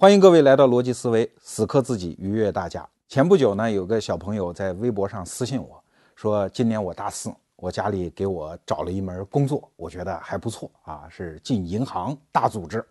欢迎各位来到逻辑思维，死磕自己，愉悦大家。前不久呢，有个小朋友在微博上私信我说，今年我大四，我家里给我找了一门工作，我觉得还不错啊，是进银行大组织，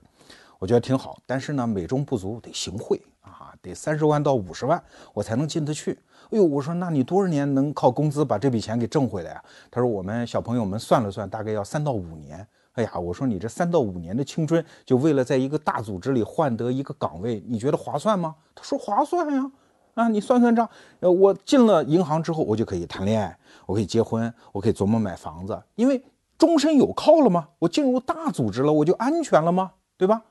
我觉得挺好。但是呢，美中不足，得行贿啊，得三十万到五十万，我才能进得去。哎呦，我说那你多少年能靠工资把这笔钱给挣回来啊？他说我们小朋友们算了算，大概要三到五年。哎呀，我说你这三到五年的青春，就为了在一个大组织里换得一个岗位，你觉得划算吗？他说划算呀，啊，你算算账，呃，我进了银行之后，我就可以谈恋爱，我可以结婚，我可以琢磨买房子，因为终身有靠了吗？我进入大组织了，我就安全了吗？对吧？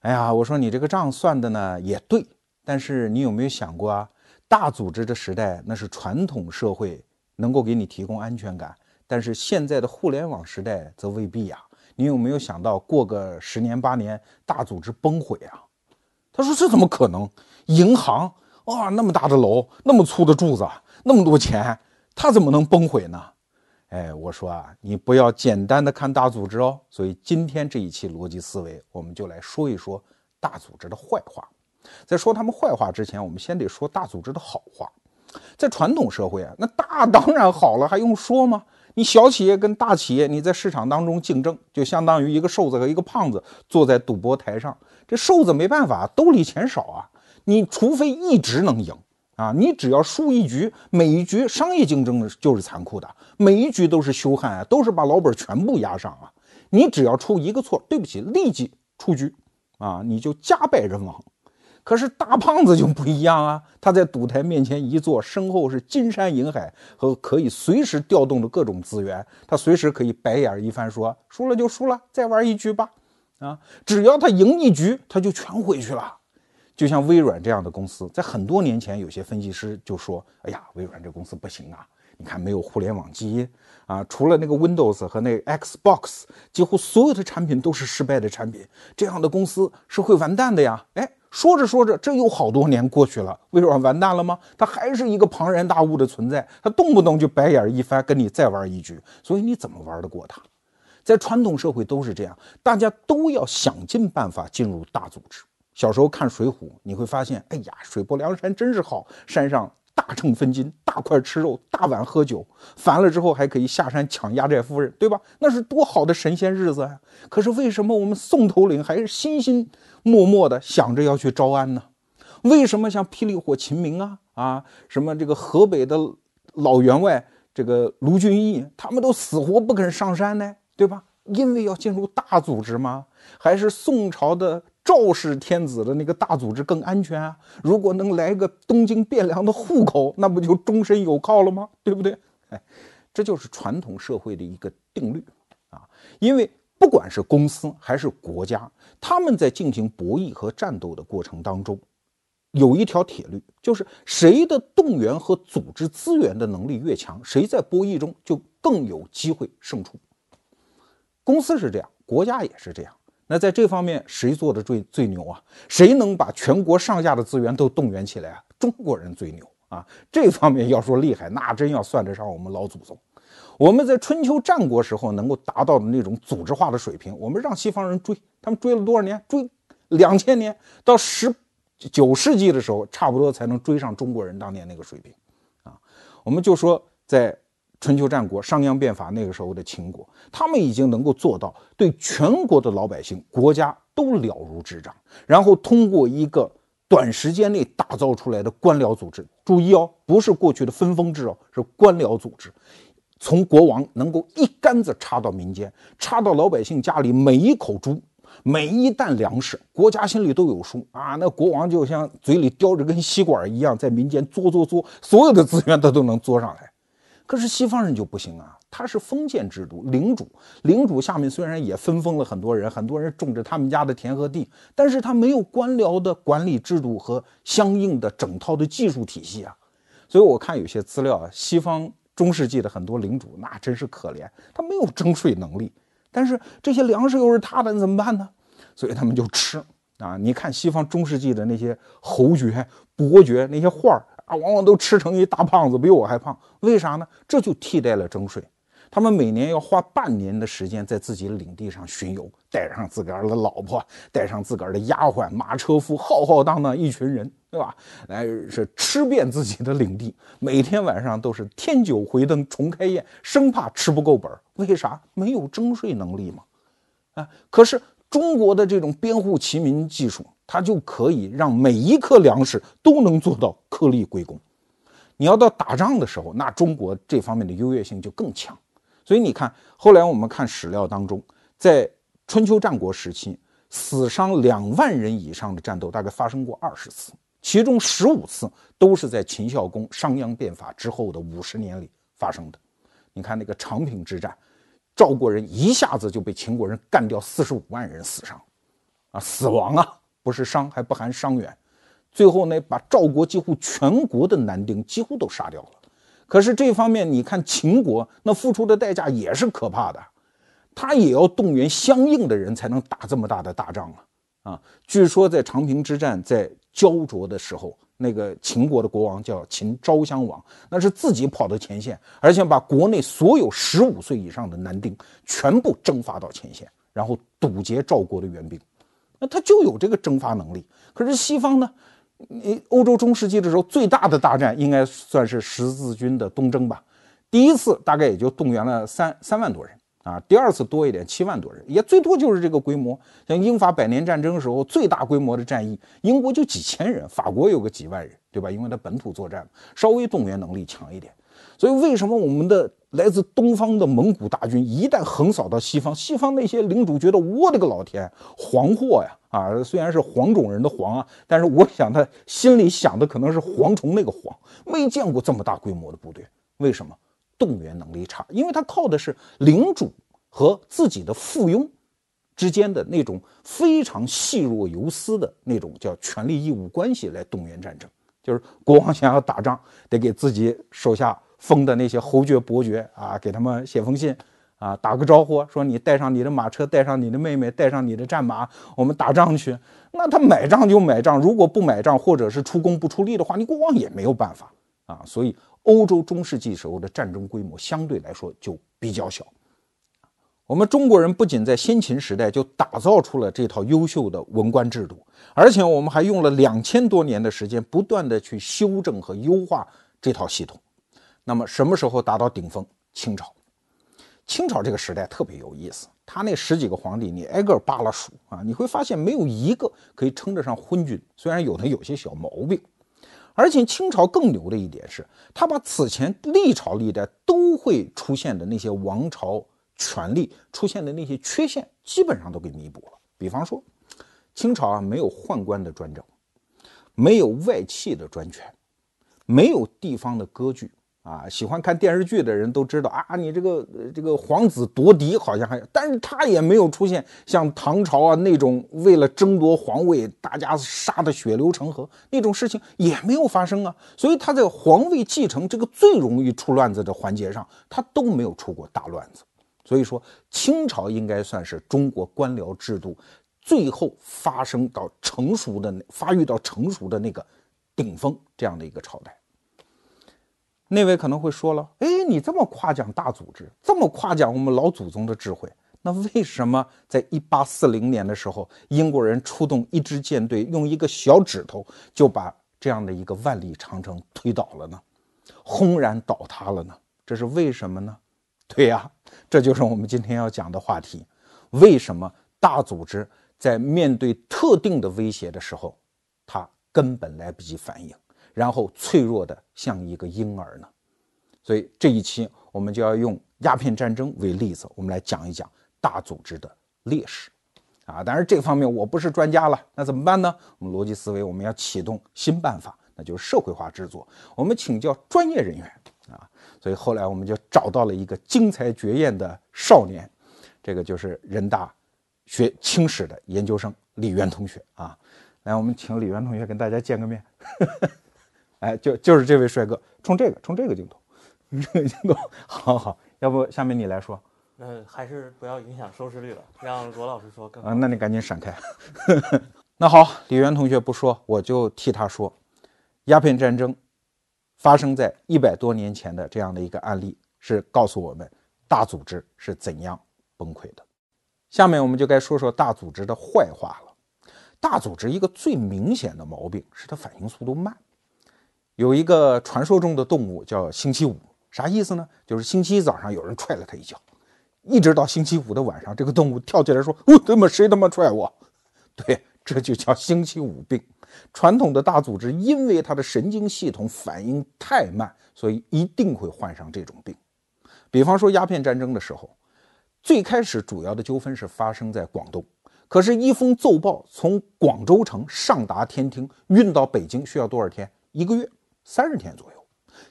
哎呀，我说你这个账算的呢也对，但是你有没有想过啊？大组织的时代那是传统社会能够给你提供安全感。但是现在的互联网时代则未必呀！你有没有想到，过个十年八年，大组织崩毁啊？他说：“这怎么可能？银行啊，那么大的楼，那么粗的柱子，那么多钱，它怎么能崩毁呢？”哎，我说啊，你不要简单的看大组织哦。所以今天这一期逻辑思维，我们就来说一说大组织的坏话。在说他们坏话之前，我们先得说大组织的好话。在传统社会啊，那大当然好了，还用说吗？你小企业跟大企业，你在市场当中竞争，就相当于一个瘦子和一个胖子坐在赌博台上。这瘦子没办法，兜里钱少啊。你除非一直能赢啊，你只要输一局，每一局商业竞争就是残酷的，每一局都是羞汗啊，都是把老本全部压上啊。你只要出一个错，对不起，立即出局啊，你就家败人亡。可是大胖子就不一样啊！他在赌台面前一坐，身后是金山银海和可以随时调动的各种资源，他随时可以白眼一翻，说输了就输了，再玩一局吧。啊，只要他赢一局，他就全回去了。就像微软这样的公司，在很多年前，有些分析师就说：“哎呀，微软这公司不行啊！你看没有互联网基因啊，除了那个 Windows 和那 Xbox，几乎所有的产品都是失败的产品。这样的公司是会完蛋的呀！”哎。说着说着，这又好多年过去了，微软完蛋了吗？它还是一个庞然大物的存在，它动不动就白眼一翻，跟你再玩一局，所以你怎么玩得过它？在传统社会都是这样，大家都要想尽办法进入大组织。小时候看《水浒》，你会发现，哎呀，水泊梁山真是好，山上。大秤分金，大块吃肉，大碗喝酒，烦了之后还可以下山抢压寨夫人，对吧？那是多好的神仙日子啊！可是为什么我们宋头领还是心心默默的想着要去招安呢？为什么像霹雳火秦明啊啊，什么这个河北的老员外这个卢俊义，他们都死活不肯上山呢？对吧？因为要进入大组织吗？还是宋朝的？赵氏天子的那个大组织更安全啊！如果能来个东京汴梁的户口，那不就终身有靠了吗？对不对？哎，这就是传统社会的一个定律啊！因为不管是公司还是国家，他们在进行博弈和战斗的过程当中，有一条铁律，就是谁的动员和组织资源的能力越强，谁在博弈中就更有机会胜出。公司是这样，国家也是这样。那在这方面谁做的最最牛啊？谁能把全国上下的资源都动员起来啊？中国人最牛啊！这方面要说厉害，那真要算得上我们老祖宗。我们在春秋战国时候能够达到的那种组织化的水平，我们让西方人追，他们追了多少年？追两千年，到十九世纪的时候，差不多才能追上中国人当年那个水平啊！我们就说在。春秋战国，商鞅变法那个时候的秦国，他们已经能够做到对全国的老百姓、国家都了如指掌，然后通过一个短时间内打造出来的官僚组织。注意哦，不是过去的分封制哦，是官僚组织，从国王能够一竿子插到民间，插到老百姓家里每一口猪、每一担粮食，国家心里都有数啊。那国王就像嘴里叼着根吸管一样，在民间嘬嘬嘬，所有的资源他都能嘬上来。可是西方人就不行啊，他是封建制度，领主，领主下面虽然也分封了很多人，很多人种着他们家的田和地，但是他没有官僚的管理制度和相应的整套的技术体系啊。所以我看有些资料啊，西方中世纪的很多领主那真是可怜，他没有征税能力，但是这些粮食又是他的，怎么办呢？所以他们就吃啊。你看西方中世纪的那些侯爵、伯爵那些画儿。往往都吃成一大胖子，比我还胖，为啥呢？这就替代了征税。他们每年要花半年的时间在自己领地上巡游，带上自个儿的老婆，带上自个儿的丫鬟、马车夫，浩浩荡荡一群人，对吧？来是吃遍自己的领地，每天晚上都是添酒回灯、重开宴，生怕吃不够本儿。为啥？没有征税能力嘛。啊，可是中国的这种编户齐民技术，它就可以让每一颗粮食都能做到颗粒归公。你要到打仗的时候，那中国这方面的优越性就更强。所以你看，后来我们看史料当中，在春秋战国时期，死伤两万人以上的战斗大概发生过二十次，其中十五次都是在秦孝公商鞅变法之后的五十年里发生的。你看那个长平之战，赵国人一下子就被秦国人干掉四十五万人死伤，啊，死亡啊，不是伤，还不含伤员。最后呢，把赵国几乎全国的男丁几乎都杀掉了。可是这方面，你看秦国那付出的代价也是可怕的，他也要动员相应的人才能打这么大的大仗啊！啊，据说在长平之战在焦灼的时候，那个秦国的国王叫秦昭襄王，那是自己跑到前线，而且把国内所有十五岁以上的男丁全部征发到前线，然后堵截赵国的援兵。那他就有这个征发能力。可是西方呢？你欧洲中世纪的时候，最大的大战应该算是十字军的东征吧。第一次大概也就动员了三三万多人啊，第二次多一点，七万多人，也最多就是这个规模。像英法百年战争的时候，最大规模的战役，英国就几千人，法国有个几万人，对吧？因为它本土作战，稍微动员能力强一点。所以为什么我们的来自东方的蒙古大军一旦横扫到西方，西方那些领主觉得我的个老天，黄祸呀！啊，虽然是黄种人的黄啊，但是我想他心里想的可能是蝗虫那个蝗，没见过这么大规模的部队。为什么？动员能力差，因为他靠的是领主和自己的附庸之间的那种非常细若游丝的那种叫权利义务关系来动员战争。就是国王想要打仗，得给自己手下封的那些侯爵、伯爵啊，给他们写封信。啊，打个招呼，说你带上你的马车，带上你的妹妹，带上你的战马，我们打仗去。那他买账就买账，如果不买账，或者是出工不出力的话，你国王也没有办法啊。所以，欧洲中世纪时候的战争规模相对来说就比较小。我们中国人不仅在先秦时代就打造出了这套优秀的文官制度，而且我们还用了两千多年的时间，不断的去修正和优化这套系统。那么，什么时候达到顶峰？清朝。清朝这个时代特别有意思，他那十几个皇帝，你挨个扒拉数啊，你会发现没有一个可以称得上昏君，虽然有的有些小毛病。而且清朝更牛的一点是，他把此前历朝历代都会出现的那些王朝权力出现的那些缺陷，基本上都给弥补了。比方说，清朝啊没有宦官的专政，没有外戚的专权，没有地方的割据。啊，喜欢看电视剧的人都知道啊，你这个这个皇子夺嫡好像还，但是他也没有出现像唐朝啊那种为了争夺皇位大家杀的血流成河那种事情也没有发生啊，所以他在皇位继承这个最容易出乱子的环节上，他都没有出过大乱子。所以说，清朝应该算是中国官僚制度最后发生到成熟的、发育到成熟的那个顶峰这样的一个朝代。那位可能会说了：“哎，你这么夸奖大组织，这么夸奖我们老祖宗的智慧，那为什么在一八四零年的时候，英国人出动一支舰队，用一个小指头就把这样的一个万里长城推倒了呢？轰然倒塌了呢？这是为什么呢？对呀，这就是我们今天要讲的话题：为什么大组织在面对特定的威胁的时候，它根本来不及反应？”然后脆弱的像一个婴儿呢，所以这一期我们就要用鸦片战争为例子，我们来讲一讲大组织的劣势，啊，当然这方面我不是专家了，那怎么办呢？我们逻辑思维我们要启动新办法，那就是社会化制作，我们请教专业人员啊，所以后来我们就找到了一个精彩绝艳的少年，这个就是人大学清史的研究生李渊同学啊，来，我们请李渊同学跟大家见个面。哎，就就是这位帅哥，冲这个，冲这个镜头，这个镜头，好好，要不下面你来说，那还是不要影响收视率了，让罗老师说更啊，那你赶紧闪开。那好，李源同学不说，我就替他说，鸦片战争发生在一百多年前的这样的一个案例，是告诉我们，大组织是怎样崩溃的。下面我们就该说说大组织的坏话了。大组织一个最明显的毛病是它反应速度慢。有一个传说中的动物叫星期五，啥意思呢？就是星期一早上有人踹了它一脚，一直到星期五的晚上，这个动物跳起来说：“我他妈谁他妈踹我？”对，这就叫星期五病。传统的大组织因为它的神经系统反应太慢，所以一定会患上这种病。比方说鸦片战争的时候，最开始主要的纠纷是发生在广东。可是，一封奏报从广州城上达天听，运到北京需要多少天？一个月，三十天左右。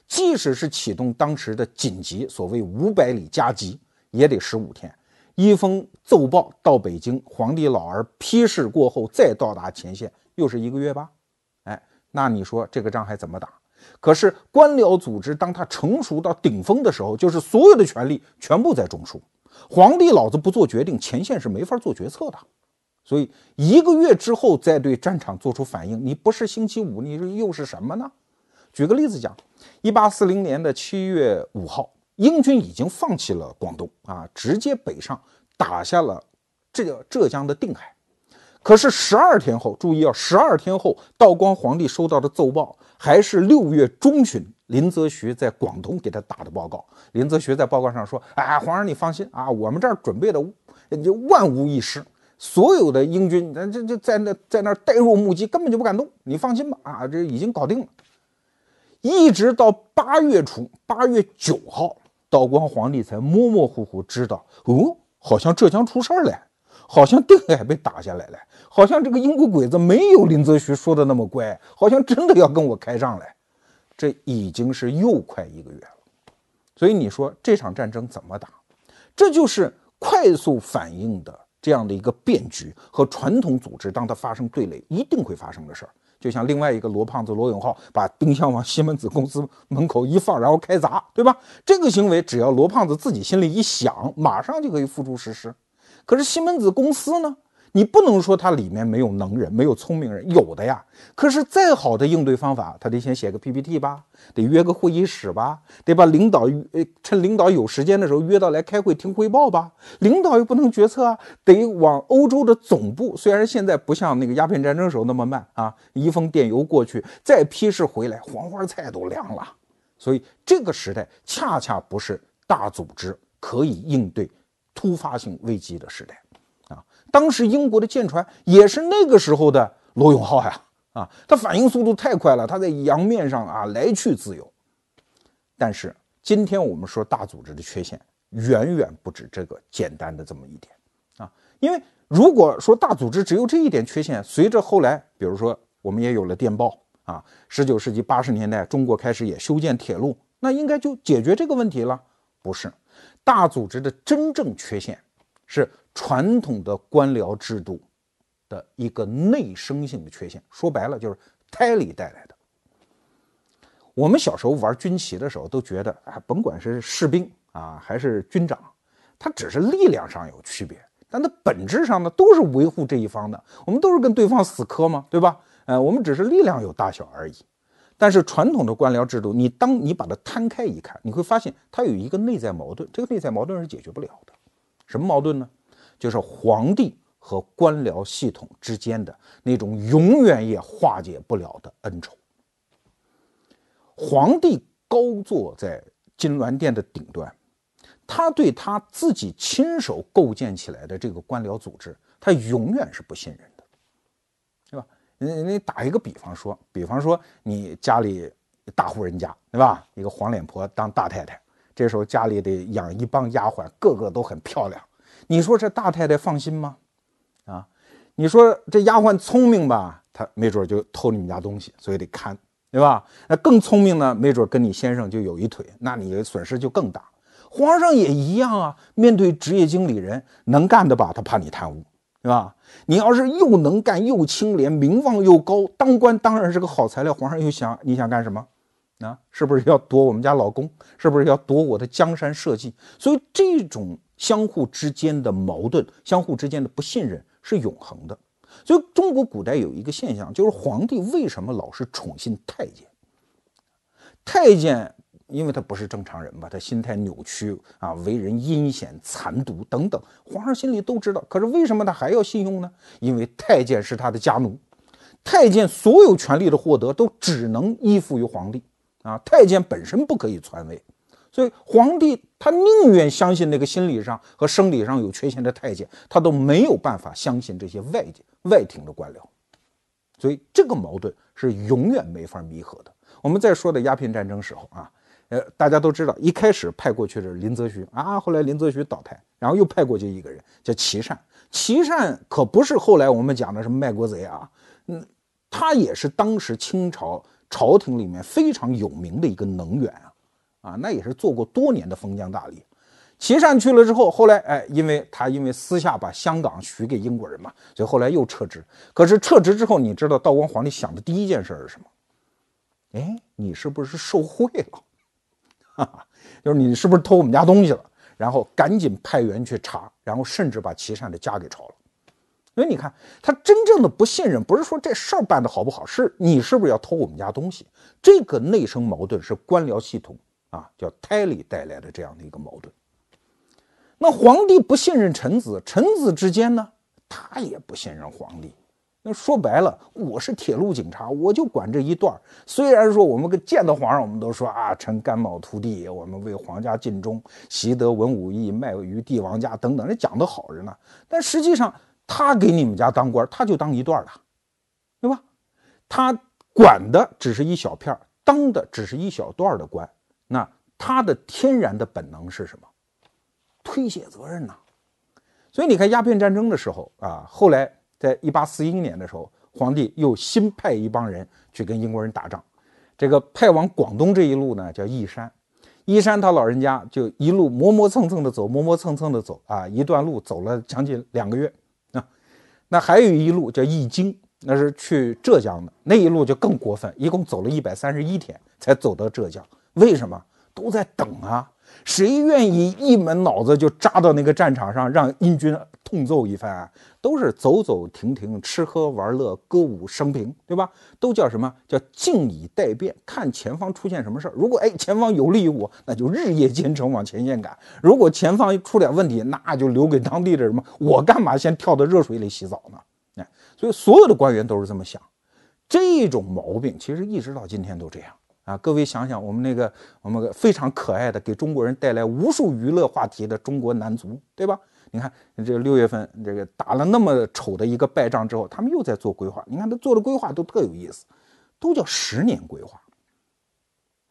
即使是启动当时的紧急，所谓五百里加急，也得十五天。一封奏报到北京，皇帝老儿批示过后，再到达前线，又是一个月吧？哎，那你说这个仗还怎么打？可是官僚组织当他成熟到顶峰的时候，就是所有的权力全部在中枢，皇帝老子不做决定，前线是没法做决策的。所以一个月之后再对战场做出反应，你不是星期五，你又是什么呢？举个例子讲，一八四零年的七月五号，英军已经放弃了广东啊，直接北上打下了这个浙江的定海。可是十二天后，注意啊，十二天后，道光皇帝收到的奏报还是六月中旬，林则徐在广东给他打的报告。林则徐在报告上说：“哎，皇上你放心啊，我们这儿准备的就万无一失。”所有的英军，这这在那在那呆若木鸡，根本就不敢动。你放心吧，啊，这已经搞定了。一直到八月初，八月九号，道光皇帝才模模糊糊知道，哦，好像浙江出事儿了，好像定海被打下来了，好像这个英国鬼子没有林则徐说的那么乖，好像真的要跟我开仗了。这已经是又快一个月了。所以你说这场战争怎么打？这就是快速反应的。这样的一个变局和传统组织，当它发生对垒，一定会发生的事儿。就像另外一个罗胖子罗永浩把冰箱往西门子公司门口一放，然后开砸，对吧？这个行为只要罗胖子自己心里一想，马上就可以付诸实施。可是西门子公司呢？你不能说它里面没有能人，没有聪明人，有的呀。可是再好的应对方法，他得先写个 PPT 吧，得约个会议室吧，得把领导呃趁领导有时间的时候约到来开会听汇报吧。领导又不能决策啊，得往欧洲的总部。虽然现在不像那个鸦片战争时候那么慢啊，一封电邮过去，再批示回来，黄花菜都凉了。所以这个时代恰恰不是大组织可以应对突发性危机的时代。当时英国的舰船也是那个时候的罗永浩呀，啊，他反应速度太快了，他在洋面上啊来去自由。但是今天我们说大组织的缺陷远远不止这个简单的这么一点啊，因为如果说大组织只有这一点缺陷，随着后来比如说我们也有了电报啊，十九世纪八十年代中国开始也修建铁路，那应该就解决这个问题了？不是，大组织的真正缺陷是。传统的官僚制度的一个内生性的缺陷，说白了就是胎里带来的。我们小时候玩军旗的时候，都觉得啊，甭管是士兵啊还是军长，他只是力量上有区别，但他本质上呢都是维护这一方的。我们都是跟对方死磕嘛，对吧？呃，我们只是力量有大小而已。但是传统的官僚制度，你当你把它摊开一看，你会发现它有一个内在矛盾，这个内在矛盾是解决不了的。什么矛盾呢？就是皇帝和官僚系统之间的那种永远也化解不了的恩仇。皇帝高坐在金銮殿的顶端，他对他自己亲手构建起来的这个官僚组织，他永远是不信任的，对吧？你你打一个比方说，比方说你家里大户人家，对吧？一个黄脸婆当大太太，这时候家里得养一帮丫鬟，个个都很漂亮。你说这大太太放心吗？啊，你说这丫鬟聪明吧，她没准就偷你们家东西，所以得看，对吧？那更聪明呢，没准跟你先生就有一腿，那你损失就更大。皇上也一样啊，面对职业经理人，能干的吧，他怕你贪污，对吧？你要是又能干又清廉，名望又高，当官当然是个好材料。皇上又想你想干什么？啊，是不是要夺我们家老公？是不是要夺我的江山社稷？所以这种。相互之间的矛盾，相互之间的不信任是永恒的。所以中国古代有一个现象，就是皇帝为什么老是宠信太监？太监因为他不是正常人吧，他心态扭曲啊，为人阴险残毒等等，皇上心里都知道。可是为什么他还要信用呢？因为太监是他的家奴，太监所有权力的获得都只能依附于皇帝啊，太监本身不可以篡位，所以皇帝他宁愿相信那个心理上和生理上有缺陷的太监，他都没有办法相信这些外界外廷的官僚，所以这个矛盾是永远没法弥合的。我们在说的鸦片战争时候啊。呃，大家都知道，一开始派过去的林则徐啊，后来林则徐倒台，然后又派过去一个人叫琦善。琦善可不是后来我们讲的什么卖国贼啊，嗯，他也是当时清朝朝廷里面非常有名的一个能员啊，啊，那也是做过多年的封疆大吏。琦善去了之后，后来哎，因为他因为私下把香港许给英国人嘛，所以后来又撤职。可是撤职之后，你知道道光皇帝想的第一件事是什么？哎，你是不是受贿了？哈哈，就是你是不是偷我们家东西了？然后赶紧派员去查，然后甚至把琦善的家给抄了。所以你看，他真正的不信任，不是说这事儿办得好不好，是你是不是要偷我们家东西？这个内生矛盾是官僚系统啊，叫胎里带来的这样的一个矛盾。那皇帝不信任臣子，臣子之间呢，他也不信任皇帝。那说白了，我是铁路警察，我就管这一段虽然说我们跟见到皇上，我们都说啊，臣甘冒涂地，我们为皇家尽忠，习得文武艺，卖于帝王家等等，这讲的好着呢。但实际上，他给你们家当官，他就当一段了，对吧？他管的只是一小片当的只是一小段的官。他的天然的本能是什么？推卸责任呐。所以你看鸦片战争的时候啊，后来。在一八四一年的时候，皇帝又新派一帮人去跟英国人打仗。这个派往广东这一路呢，叫义山。义山他老人家就一路磨磨蹭蹭的走，磨磨蹭蹭的走啊，一段路走了将近两个月啊。那还有一路叫义经，那是去浙江的，那一路就更过分，一共走了一百三十一天才走到浙江。为什么？都在等啊。谁愿意一门脑子就扎到那个战场上，让英军痛揍一番？啊都是走走停停，吃喝玩乐，歌舞升平，对吧？都叫什么叫静以待变，看前方出现什么事儿。如果哎前方有利于我，那就日夜兼程往前线赶；如果前方出点问题，那就留给当地的人嘛。我干嘛先跳到热水里洗澡呢？哎，所以所有的官员都是这么想。这种毛病其实一直到今天都这样。啊，各位想想，我们那个我们非常可爱的，给中国人带来无数娱乐话题的中国男足，对吧？你看，这六月份这个打了那么丑的一个败仗之后，他们又在做规划。你看他做的规划都特有意思，都叫十年规划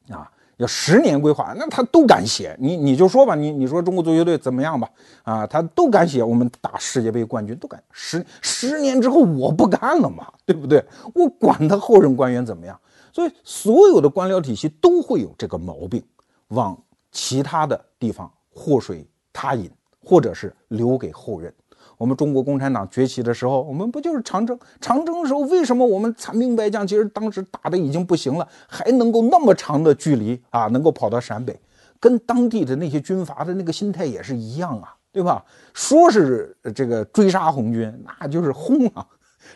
啊，要十年规划，那他都敢写。你你就说吧，你你说中国足球队怎么样吧？啊，他都敢写，我们打世界杯冠军都敢。十十年之后我不干了嘛，对不对？我管他后任官员怎么样。所以，所有的官僚体系都会有这个毛病，往其他的地方祸水他引，或者是留给后人。我们中国共产党崛起的时候，我们不就是长征？长征的时候，为什么我们残兵败将？其实当时打的已经不行了，还能够那么长的距离啊，能够跑到陕北，跟当地的那些军阀的那个心态也是一样啊，对吧？说是这个追杀红军，那就是轰啊。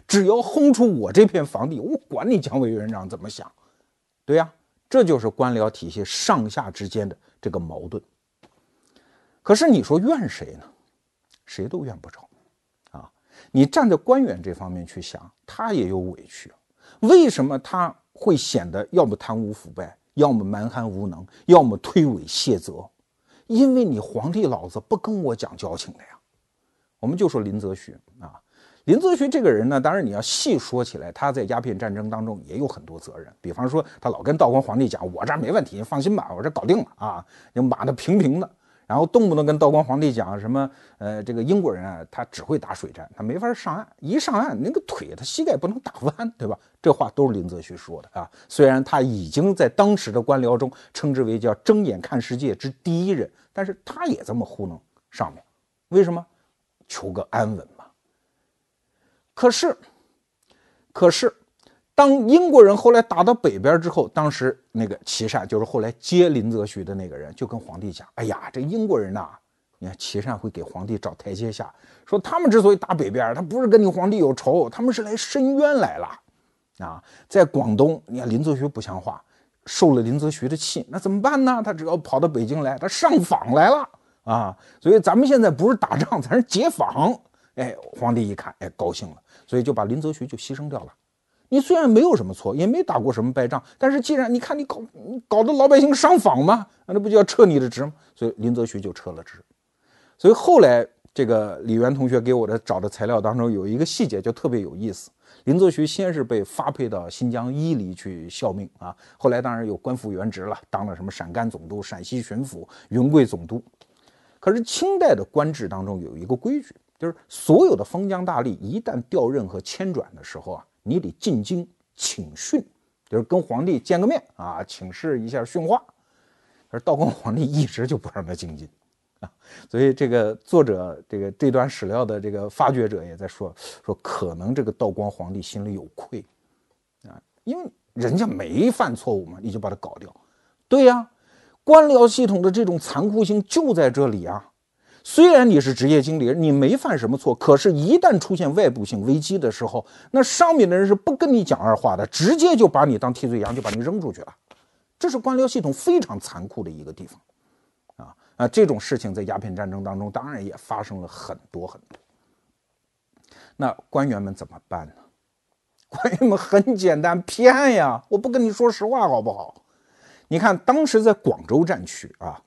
只要轰出我这片房地，我管你蒋委员长怎么想，对呀，这就是官僚体系上下之间的这个矛盾。可是你说怨谁呢？谁都怨不着啊！你站在官员这方面去想，他也有委屈。为什么他会显得要么贪污腐败，要么蛮横无能，要么推诿卸责？因为你皇帝老子不跟我讲交情的呀。我们就说林则徐啊。林则徐这个人呢，当然你要细说起来，他在鸦片战争当中也有很多责任。比方说，他老跟道光皇帝讲：“我这儿没问题，你放心吧，我这搞定了啊，就码的平平的。”然后动不动跟道光皇帝讲什么：“呃，这个英国人啊，他只会打水战，他没法上岸。一上岸，那个腿他膝盖不能打弯，对吧？”这话都是林则徐说的啊。虽然他已经在当时的官僚中称之为叫“睁眼看世界之第一人”，但是他也这么糊弄上面，为什么？求个安稳。可是，可是，当英国人后来打到北边之后，当时那个琦善就是后来接林则徐的那个人，就跟皇帝讲：“哎呀，这英国人呐，你看琦善会给皇帝找台阶下，说他们之所以打北边，他不是跟你皇帝有仇，他们是来申冤来了。啊，在广东，你看林则徐不像话，受了林则徐的气，那怎么办呢？他只要跑到北京来，他上访来了啊！所以咱们现在不是打仗，咱是解访。哎，皇帝一看，哎，高兴了，所以就把林则徐就牺牲掉了。你虽然没有什么错，也没打过什么败仗，但是既然你看你搞搞得老百姓上访嘛，那不就要撤你的职吗？所以林则徐就撤了职。所以后来这个李元同学给我的找的材料当中有一个细节就特别有意思。林则徐先是被发配到新疆伊犁去效命啊，后来当然又官复原职了，当了什么陕甘总督、陕西巡抚、云贵总督。可是清代的官制当中有一个规矩，就是所有的封疆大吏一旦调任和迁转的时候啊，你得进京请训，就是跟皇帝见个面啊，请示一下训话。而道光皇帝一直就不让他进京啊。所以这个作者，这个这段史料的这个发掘者也在说，说可能这个道光皇帝心里有愧啊，因为人家没犯错误嘛，你就把他搞掉。对呀，官僚系统的这种残酷性就在这里啊。虽然你是职业经理人，你没犯什么错，可是，一旦出现外部性危机的时候，那上面的人是不跟你讲二话的，直接就把你当替罪羊，就把你扔出去了。这是官僚系统非常残酷的一个地方。啊，这种事情在鸦片战争当中当然也发生了很多很多。那官员们怎么办呢？官员们很简单，骗呀！我不跟你说实话好不好？你看当时在广州战区啊，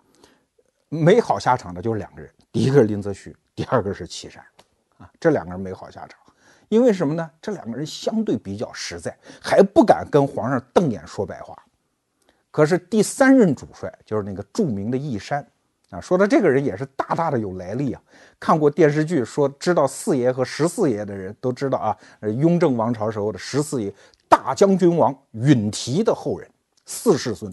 没好下场的就是两个人，第一个是林则徐，第二个是岐山，啊，这两个人没好下场，因为什么呢？这两个人相对比较实在，还不敢跟皇上瞪眼说白话。可是第三任主帅就是那个著名的义山。啊，说到这个人也是大大的有来历啊！看过电视剧，说知道四爷和十四爷的人都知道啊，雍正王朝时候的十四爷，大将军王允提的后人，四世孙，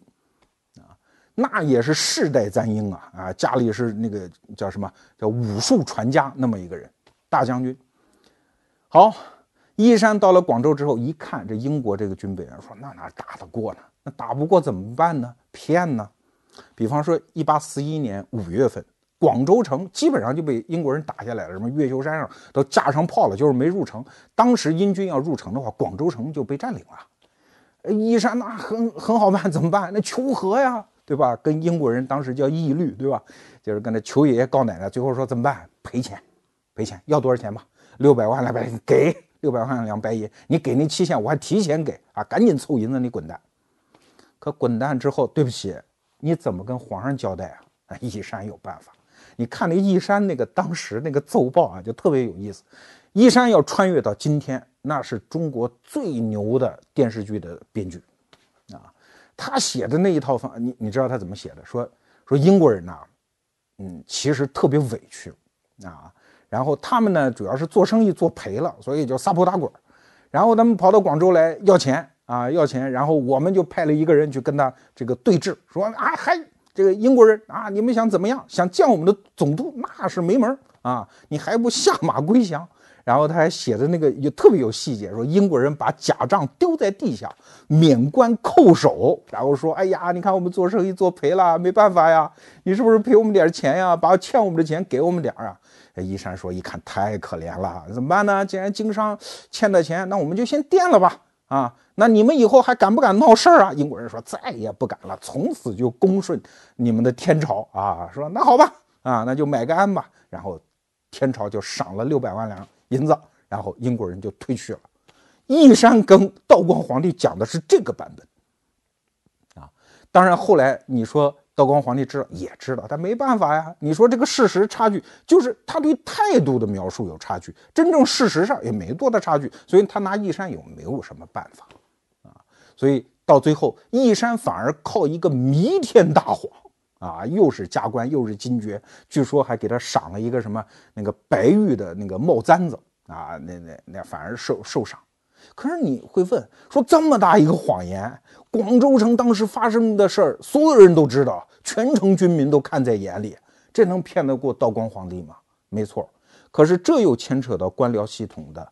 那也是世代簪缨啊啊，家里是那个叫什么叫武术传家那么一个人，大将军。好，义山到了广州之后，一看这英国这个军备啊，说那哪打得过呢？那打不过怎么办呢？骗呢？比方说，一八四一年五月份，广州城基本上就被英国人打下来了，什么越秀山上都架上炮了，就是没入城。当时英军要入城的话，广州城就被占领了。义山那很很好办，怎么办？那求和呀，对吧？跟英国人当时叫义律，对吧？就是跟那求爷爷告奶奶，最后说怎么办？赔钱，赔钱，要多少钱吧？六百万两白银给六百万两白银，你给那期限我还提前给啊，赶紧凑银子，你滚蛋。可滚蛋之后，对不起。你怎么跟皇上交代啊？啊，义山有办法。你看那义山那个当时那个奏报啊，就特别有意思。义山要穿越到今天，那是中国最牛的电视剧的编剧啊。他写的那一套方，你你知道他怎么写的？说说英国人呐，嗯，其实特别委屈啊。然后他们呢，主要是做生意做赔了，所以就撒泼打滚。然后他们跑到广州来要钱。啊，要钱，然后我们就派了一个人去跟他这个对峙，说啊，嗨这个英国人啊，你们想怎么样？想降我们的总督，那是没门啊！你还不下马归降？然后他还写的那个也特别有细节，说英国人把假账丢在地下，免官叩首，然后说，哎呀，你看我们做生意做赔了，没办法呀，你是不是赔我们点钱呀？把欠我们的钱给我们点儿啊？一山说，一看太可怜了，怎么办呢？既然经商欠的钱，那我们就先垫了吧。啊，那你们以后还敢不敢闹事儿啊？英国人说再也不敢了，从此就恭顺你们的天朝啊。说那好吧，啊，那就买个安吧。然后天朝就赏了六百万两银子，然后英国人就退去了。义山跟道光皇帝讲的是这个版本啊。当然后来你说。道光皇帝知道也知道，但没办法呀。你说这个事实差距，就是他对态度的描述有差距，真正事实上也没多大差距，所以他拿义山有没有什么办法啊？所以到最后，义山反而靠一个弥天大谎啊，又是加官又是金爵，据说还给他赏了一个什么那个白玉的那个帽簪子啊，那那那反而受受赏。可是你会问说，这么大一个谎言，广州城当时发生的事儿，所有人都知道，全城军民都看在眼里，这能骗得过道光皇帝吗？没错。可是这又牵扯到官僚系统的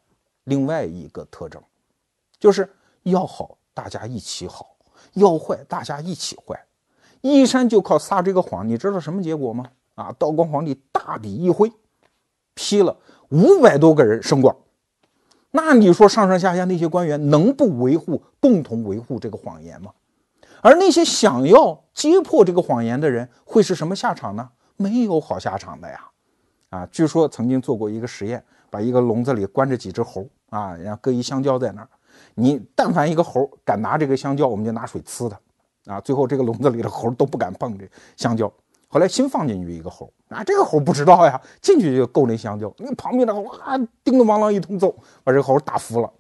另外一个特征，就是要好大家一起好，要坏大家一起坏。义山就靠撒这个谎，你知道什么结果吗？啊，道光皇帝大笔一挥，批了五百多个人升官。那你说上上下下那些官员能不维护、共同维护这个谎言吗？而那些想要揭破这个谎言的人会是什么下场呢？没有好下场的呀！啊，据说曾经做过一个实验，把一个笼子里关着几只猴啊，然后搁一香蕉在那儿，你但凡一个猴敢拿这个香蕉，我们就拿水呲它，啊，最后这个笼子里的猴都不敢碰这香蕉。后来新放进去一个猴，啊，这个猴不知道呀，进去就够那香蕉，那旁边的哇，叮咚咣啷一通揍，把这个猴打服了。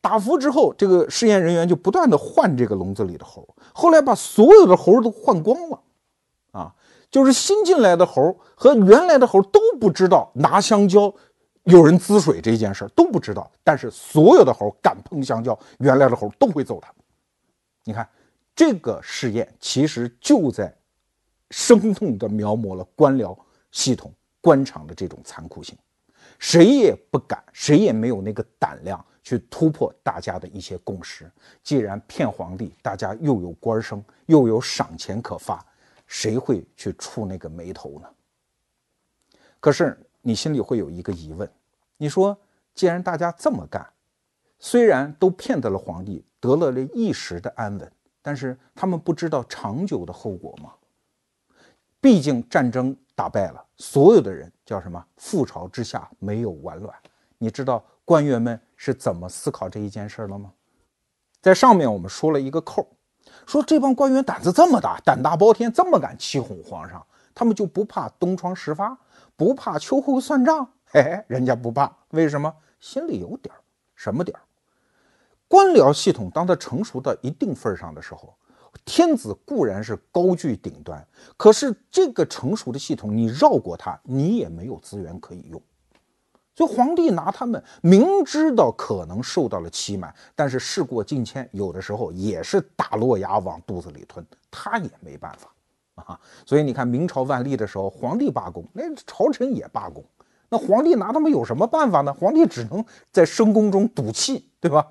打服之后，这个试验人员就不断的换这个笼子里的猴，后来把所有的猴都换光了，啊，就是新进来的猴和原来的猴都不知道拿香蕉有人滋水这件事都不知道，但是所有的猴敢碰香蕉，原来的猴都会揍他。你看这个试验其实就在生动地描摹了官僚系统官场的这种残酷性，谁也不敢，谁也没有那个胆量。去突破大家的一些共识。既然骗皇帝，大家又有官升，又有赏钱可发，谁会去触那个眉头呢？可是你心里会有一个疑问：你说，既然大家这么干，虽然都骗得了皇帝，得了了一时的安稳，但是他们不知道长久的后果吗？毕竟战争打败了，所有的人叫什么？覆巢之下没有完卵。你知道？官员们是怎么思考这一件事了吗？在上面我们说了一个扣，说这帮官员胆子这么大，胆大包天，这么敢欺哄皇上，他们就不怕东窗事发，不怕秋后算账？嘿嘿，人家不怕，为什么？心里有点儿什么点儿？官僚系统当它成熟到一定份儿上的时候，天子固然是高居顶端，可是这个成熟的系统，你绕过它，你也没有资源可以用。所以皇帝拿他们，明知道可能受到了欺瞒，但是事过境迁，有的时候也是打落牙往肚子里吞，他也没办法啊。所以你看明朝万历的时候，皇帝罢工，那朝臣也罢工，那皇帝拿他们有什么办法呢？皇帝只能在深宫中赌气，对吧？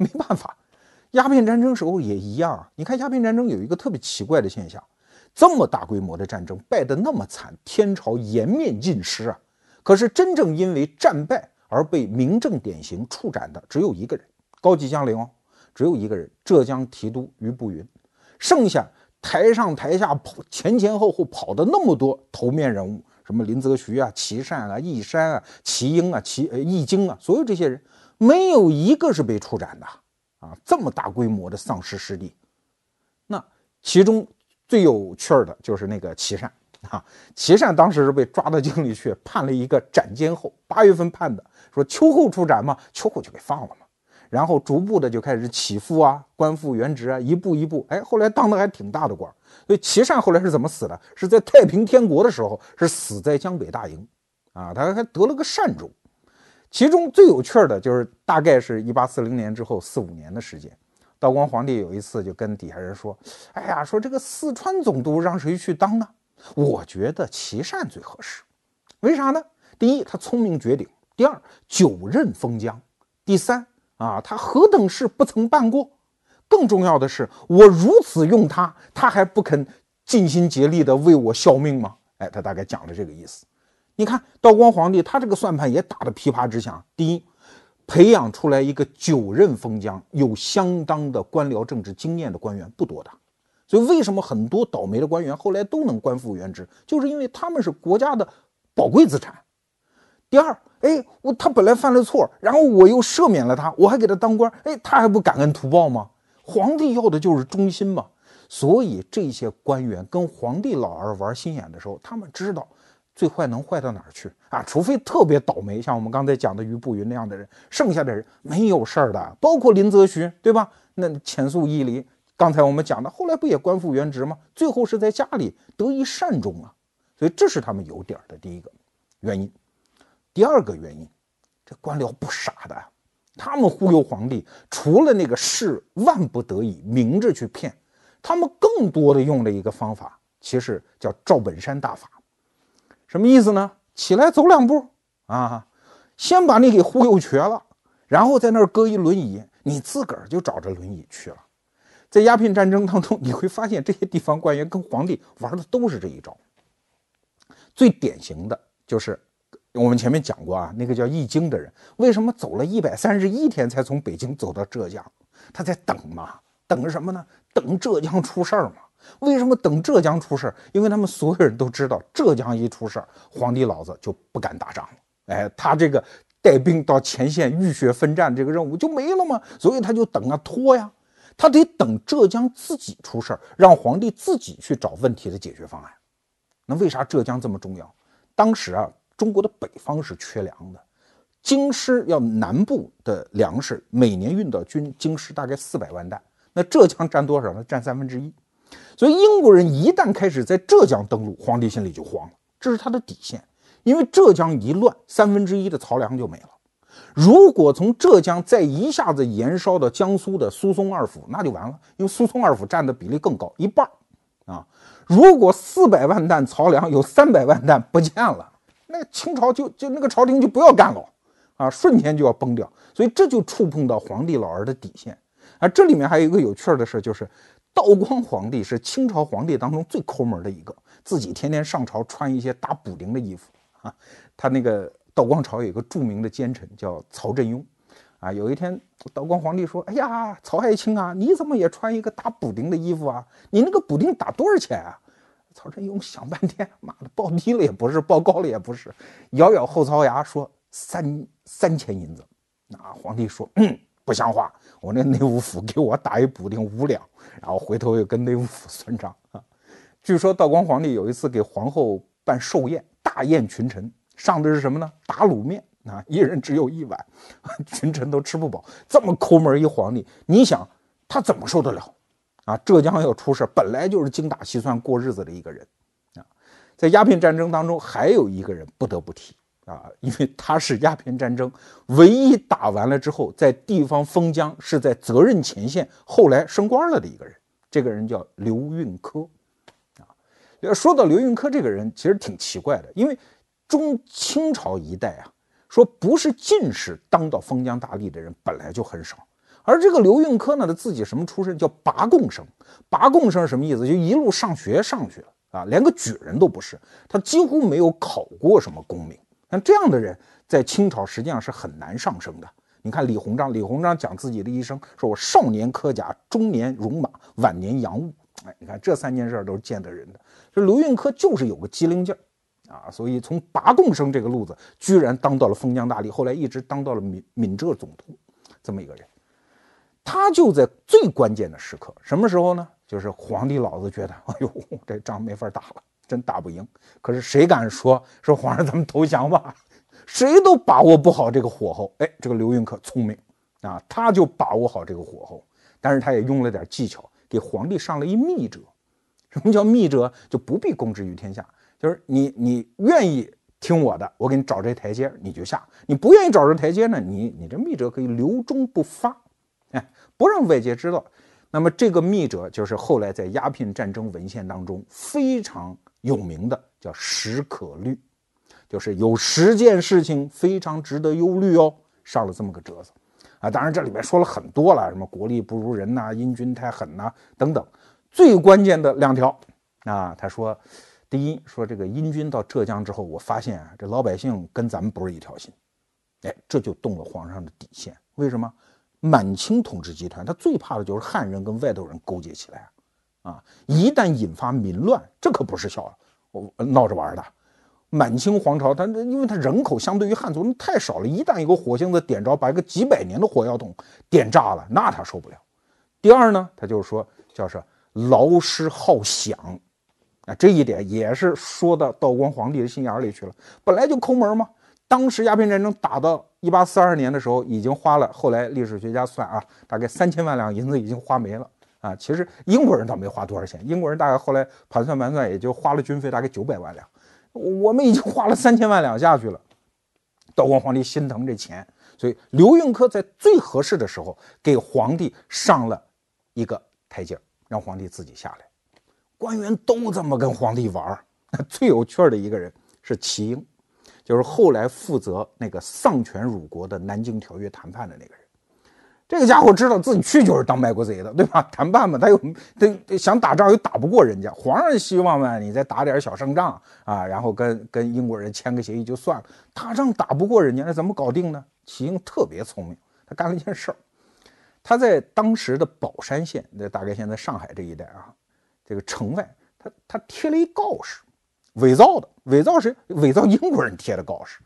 没办法。鸦片战争时候也一样啊。你看鸦片战争有一个特别奇怪的现象，这么大规模的战争败得那么惨，天朝颜面尽失啊。可是真正因为战败而被明正典刑处斩的只有一个人，高级将领哦，只有一个人，浙江提督于步云。剩下台上台下跑前前后后跑的那么多头面人物，什么林则徐啊、琦善啊、义山啊、齐英啊、齐呃易经啊，所有这些人没有一个是被处斩的啊！这么大规模的丧失失地，那其中最有趣儿的就是那个琦善。啊，琦善当时是被抓到京里去，判了一个斩监后，八月份判的，说秋后处斩嘛，秋后就给放了嘛。然后逐步的就开始起复啊，官复原职啊，一步一步，哎，后来当的还挺大的官。所以琦善后来是怎么死的？是在太平天国的时候，是死在江北大营，啊，他还得了个善终。其中最有趣的就是，大概是一八四零年之后四五年的时间，道光皇帝有一次就跟底下人说，哎呀，说这个四川总督让谁去当呢？我觉得琦善最合适，为啥呢？第一，他聪明绝顶；第二，久任封疆；第三，啊，他何等事不曾办过？更重要的是，我如此用他，他还不肯尽心竭力的为我效命吗？哎，他大概讲了这个意思。你看，道光皇帝他这个算盘也打得噼啪直响。第一，培养出来一个九任封疆、有相当的官僚政治经验的官员不多的。所以，为什么很多倒霉的官员后来都能官复原职，就是因为他们是国家的宝贵资产。第二，哎，我他本来犯了错，然后我又赦免了他，我还给他当官，哎，他还不感恩图报吗？皇帝要的就是忠心嘛。所以这些官员跟皇帝老儿玩心眼的时候，他们知道最坏能坏到哪儿去啊？除非特别倒霉，像我们刚才讲的于步云那样的人，剩下的人没有事儿的，包括林则徐，对吧？那前诉义离。刚才我们讲的，后来不也官复原职吗？最后是在家里得以善终啊，所以这是他们有点的第一个原因。第二个原因，这官僚不傻的，他们忽悠皇帝，除了那个是万不得已明着去骗，他们更多的用了一个方法，其实叫赵本山大法。什么意思呢？起来走两步啊，先把你给忽悠瘸了，然后在那儿搁一轮椅，你自个儿就找着轮椅去了。在鸦片战争当中，你会发现这些地方官员跟皇帝玩的都是这一招。最典型的就是我们前面讲过啊，那个叫易经的人，为什么走了一百三十一天才从北京走到浙江？他在等嘛，等什么呢？等浙江出事儿嘛。为什么等浙江出事儿？因为他们所有人都知道，浙江一出事儿，皇帝老子就不敢打仗了。哎，他这个带兵到前线浴血奋战这个任务就没了吗？所以他就等啊拖呀，他得等浙江自己出事儿，让皇帝自己去找问题的解决方案。那为啥浙江这么重要？当时啊，中国的北方是缺粮的。京师要南部的粮食每年运到军京师大概四百万担，那浙江占多少呢？占三分之一。所以英国人一旦开始在浙江登陆，皇帝心里就慌了，这是他的底线。因为浙江一乱，三分之一的漕粮就没了。如果从浙江再一下子延烧到江苏的苏松二府，那就完了，因为苏松二府占的比例更高，一半啊。如果四百万担漕粮有三百万担不见了，那清朝就就那个朝廷就不要干了。啊，瞬间就要崩掉，所以这就触碰到皇帝老儿的底线。啊，这里面还有一个有趣儿的事，就是道光皇帝是清朝皇帝当中最抠门的一个，自己天天上朝穿一些打补丁的衣服啊。他那个道光朝有一个著名的奸臣叫曹振庸，啊，有一天道光皇帝说：“哎呀，曹爱卿啊，你怎么也穿一个打补丁的衣服啊？你那个补丁打多少钱啊？”曹振庸想半天，妈的，报低了也不是，报高了也不是，咬咬后槽牙说。三三千银子，那皇帝说，嗯，不像话，我那内务府给我打一补丁五两，然后回头又跟内务府算账啊。据说道光皇帝有一次给皇后办寿宴，大宴群臣，上的是什么呢？打卤面啊，一人只有一碗，群臣都吃不饱。这么抠门一皇帝，你想他怎么受得了？啊，浙江要出事，本来就是精打细算过日子的一个人啊。在鸦片战争当中，还有一个人不得不提。啊，因为他是鸦片战争唯一打完了之后，在地方封疆是在责任前线，后来升官了的一个人。这个人叫刘运科。啊，说到刘运科这个人，其实挺奇怪的，因为中清朝一代啊，说不是进士当到封疆大吏的人本来就很少。而这个刘运科呢，他自己什么出身？叫拔贡生。拔贡生什么意思？就一路上学上去了啊，连个举人都不是，他几乎没有考过什么功名。像这样的人在清朝实际上是很难上升的。你看李鸿章，李鸿章讲自己的一生，说我少年科甲，中年戎马，晚年洋务。哎，你看这三件事都是见得人的。这刘运科就是有个机灵劲儿啊，所以从拔贡生这个路子，居然当到了封疆大吏，后来一直当到了闽闽浙总督，这么一个人。他就在最关键的时刻，什么时候呢？就是皇帝老子觉得，哎呦，这仗没法打了。真打不赢，可是谁敢说说皇上咱们投降吧？谁都把握不好这个火候。哎，这个刘运可聪明啊，他就把握好这个火候，但是他也用了点技巧，给皇帝上了一密折。什么叫密折？就不必公之于天下，就是你你愿意听我的，我给你找这台阶你就下；你不愿意找这台阶呢，你你这密折可以留中不发，哎，不让外界知道。那么这个密折就是后来在鸦片战争文献当中非常。有名的叫十可虑，就是有十件事情非常值得忧虑哦，上了这么个折子啊。当然这里面说了很多了，什么国力不如人呐，英军太狠呐等等。最关键的两条啊，他说，第一说这个英军到浙江之后，我发现啊，这老百姓跟咱们不是一条心，哎，这就动了皇上的底线。为什么？满清统治集团他最怕的就是汉人跟外头人勾结起来。啊！啊一旦引发民乱，这可不是笑，我闹着玩的。满清皇朝，它因为它人口相对于汉族太少了，一旦一个火星子点着，把一个几百年的火药桶点炸了，那他受不了。第二呢，他就是说，叫是劳师好饷啊，这一点也是说到道光皇帝的心眼里去了。本来就抠门嘛。当时鸦片战争打到一八四二年的时候，已经花了，后来历史学家算啊，大概三千万两银子已经花没了。啊，其实英国人倒没花多少钱，英国人大概后来盘算盘算，也就花了军费大概九百万两，我们已经花了三千万两下去了。道光皇帝心疼这钱，所以刘运科在最合适的时候给皇帝上了一个台阶，让皇帝自己下来。官员都这么跟皇帝玩儿，最有趣的一个人是齐英，就是后来负责那个丧权辱国的南京条约谈判的那个人。这个家伙知道自己去就是当卖国贼的，对吧？谈判嘛，他又他想打仗又打不过人家，皇上希望嘛，你再打点小胜仗啊，然后跟跟英国人签个协议就算了。打仗打不过人家，那怎么搞定呢？齐英特别聪明，他干了一件事儿，他在当时的宝山县，那大概现在上海这一带啊，这个城外，他他贴了一告示，伪造的，伪造谁？伪造英国人贴的告示。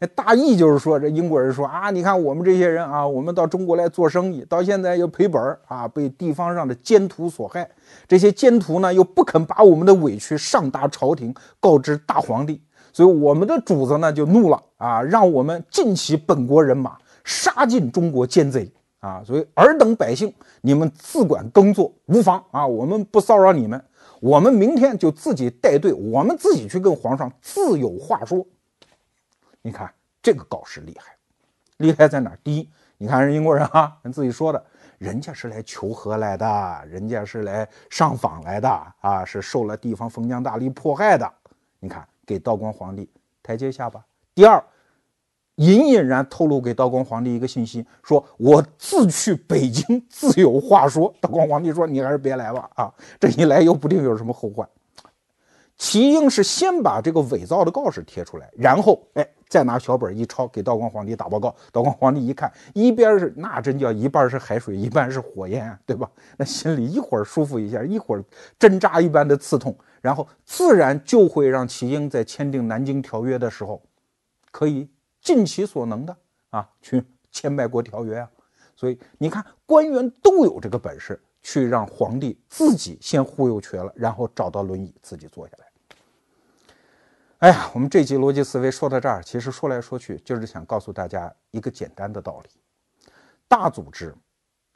那大意就是说，这英国人说啊，你看我们这些人啊，我们到中国来做生意，到现在又赔本儿啊，被地方上的奸徒所害。这些奸徒呢，又不肯把我们的委屈上达朝廷，告知大皇帝，所以我们的主子呢就怒了啊，让我们尽起本国人马，杀尽中国奸贼啊。所以尔等百姓，你们自管耕作无妨啊，我们不骚扰你们，我们明天就自己带队，我们自己去跟皇上自有话说。你看这个告示厉害，厉害在哪儿？第一，你看人英国人啊，人自己说的，人家是来求和来的，人家是来上访来的啊，是受了地方封疆大吏迫害的。你看，给道光皇帝台阶下吧。第二，隐隐然透露给道光皇帝一个信息，说我自去北京自有话说。道光皇帝说，你还是别来吧，啊，这一来又不定有什么后患。齐英是先把这个伪造的告示贴出来，然后哎，再拿小本一抄，给道光皇帝打报告。道光皇帝一看，一边是那真叫一半是海水，一半是火焰，对吧？那心里一会儿舒服一下，一会儿针扎一般的刺痛，然后自然就会让齐英在签订南京条约的时候，可以尽其所能的啊，去签卖国条约啊。所以你看，官员都有这个本事，去让皇帝自己先忽悠瘸了，然后找到轮椅自己坐下来。哎呀，我们这集逻辑思维说到这儿，其实说来说去就是想告诉大家一个简单的道理：大组织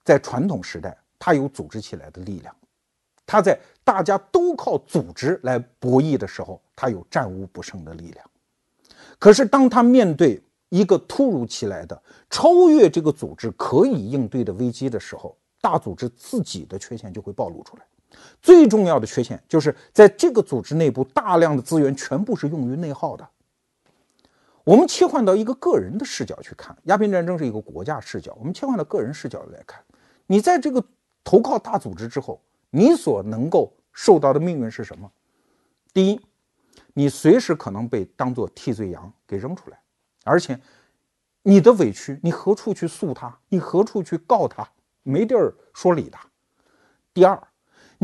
在传统时代它有组织起来的力量，它在大家都靠组织来博弈的时候，它有战无不胜的力量。可是当它面对一个突如其来的、超越这个组织可以应对的危机的时候，大组织自己的缺陷就会暴露出来。最重要的缺陷就是在这个组织内部，大量的资源全部是用于内耗的。我们切换到一个个人的视角去看，鸦片战争是一个国家视角。我们切换到个人视角来看，你在这个投靠大组织之后，你所能够受到的命运是什么？第一，你随时可能被当做替罪羊给扔出来，而且你的委屈，你何处去诉他？你何处去告他？没地儿说理的。第二。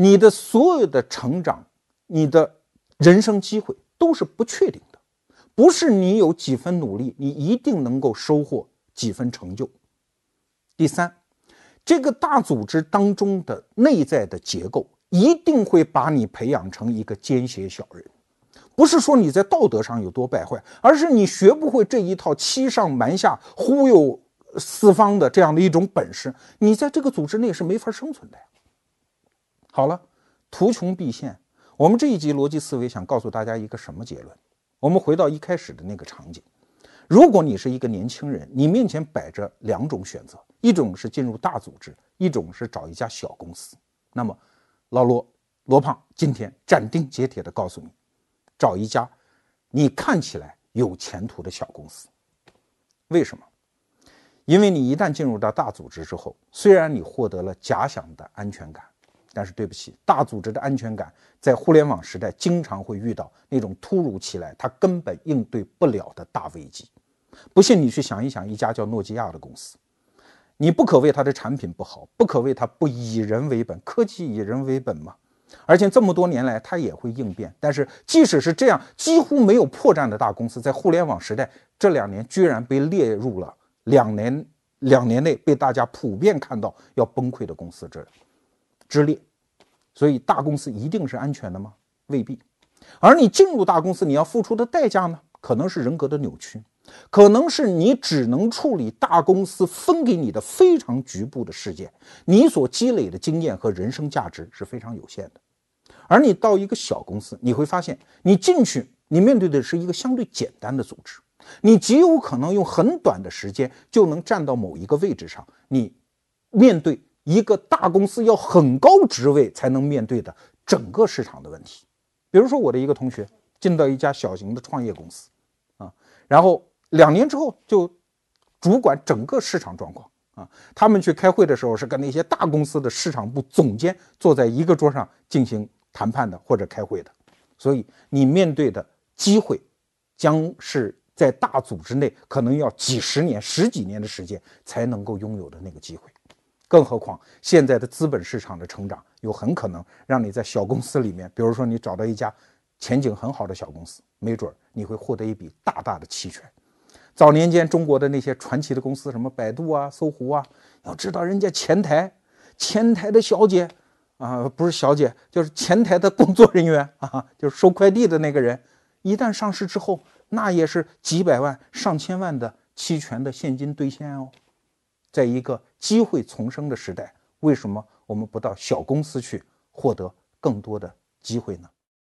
你的所有的成长，你的人生机会都是不确定的，不是你有几分努力，你一定能够收获几分成就。第三，这个大组织当中的内在的结构一定会把你培养成一个奸邪小人，不是说你在道德上有多败坏，而是你学不会这一套欺上瞒下、忽悠四方的这样的一种本事，你在这个组织内是没法生存的呀。好了，图穷匕现。我们这一集逻辑思维想告诉大家一个什么结论？我们回到一开始的那个场景：如果你是一个年轻人，你面前摆着两种选择，一种是进入大组织，一种是找一家小公司。那么，老罗罗胖今天斩钉截铁地告诉你，找一家你看起来有前途的小公司。为什么？因为你一旦进入到大组织之后，虽然你获得了假想的安全感。但是对不起，大组织的安全感在互联网时代经常会遇到那种突如其来，它根本应对不了的大危机。不信你去想一想，一家叫诺基亚的公司，你不可谓它的产品不好，不可谓它不以人为本，科技以人为本嘛。而且这么多年来，它也会应变。但是即使是这样几乎没有破绽的大公司，在互联网时代这两年居然被列入了两年两年内被大家普遍看到要崩溃的公司这之列。所以大公司一定是安全的吗？未必。而你进入大公司，你要付出的代价呢？可能是人格的扭曲，可能是你只能处理大公司分给你的非常局部的事件，你所积累的经验和人生价值是非常有限的。而你到一个小公司，你会发现，你进去，你面对的是一个相对简单的组织，你极有可能用很短的时间就能站到某一个位置上，你面对。一个大公司要很高职位才能面对的整个市场的问题，比如说我的一个同学进到一家小型的创业公司，啊，然后两年之后就主管整个市场状况啊。他们去开会的时候是跟那些大公司的市场部总监坐在一个桌上进行谈判的或者开会的，所以你面对的机会将是在大组织内可能要几十年、十几年的时间才能够拥有的那个机会。更何况现在的资本市场的成长，有很可能让你在小公司里面，比如说你找到一家前景很好的小公司，没准你会获得一笔大大的期权。早年间中国的那些传奇的公司，什么百度啊、搜狐啊，要知道人家前台，前台的小姐啊，不是小姐，就是前台的工作人员啊，就是收快递的那个人，一旦上市之后，那也是几百万、上千万的期权的现金兑现哦。在一个机会丛生的时代，为什么我们不到小公司去获得更多的机会呢？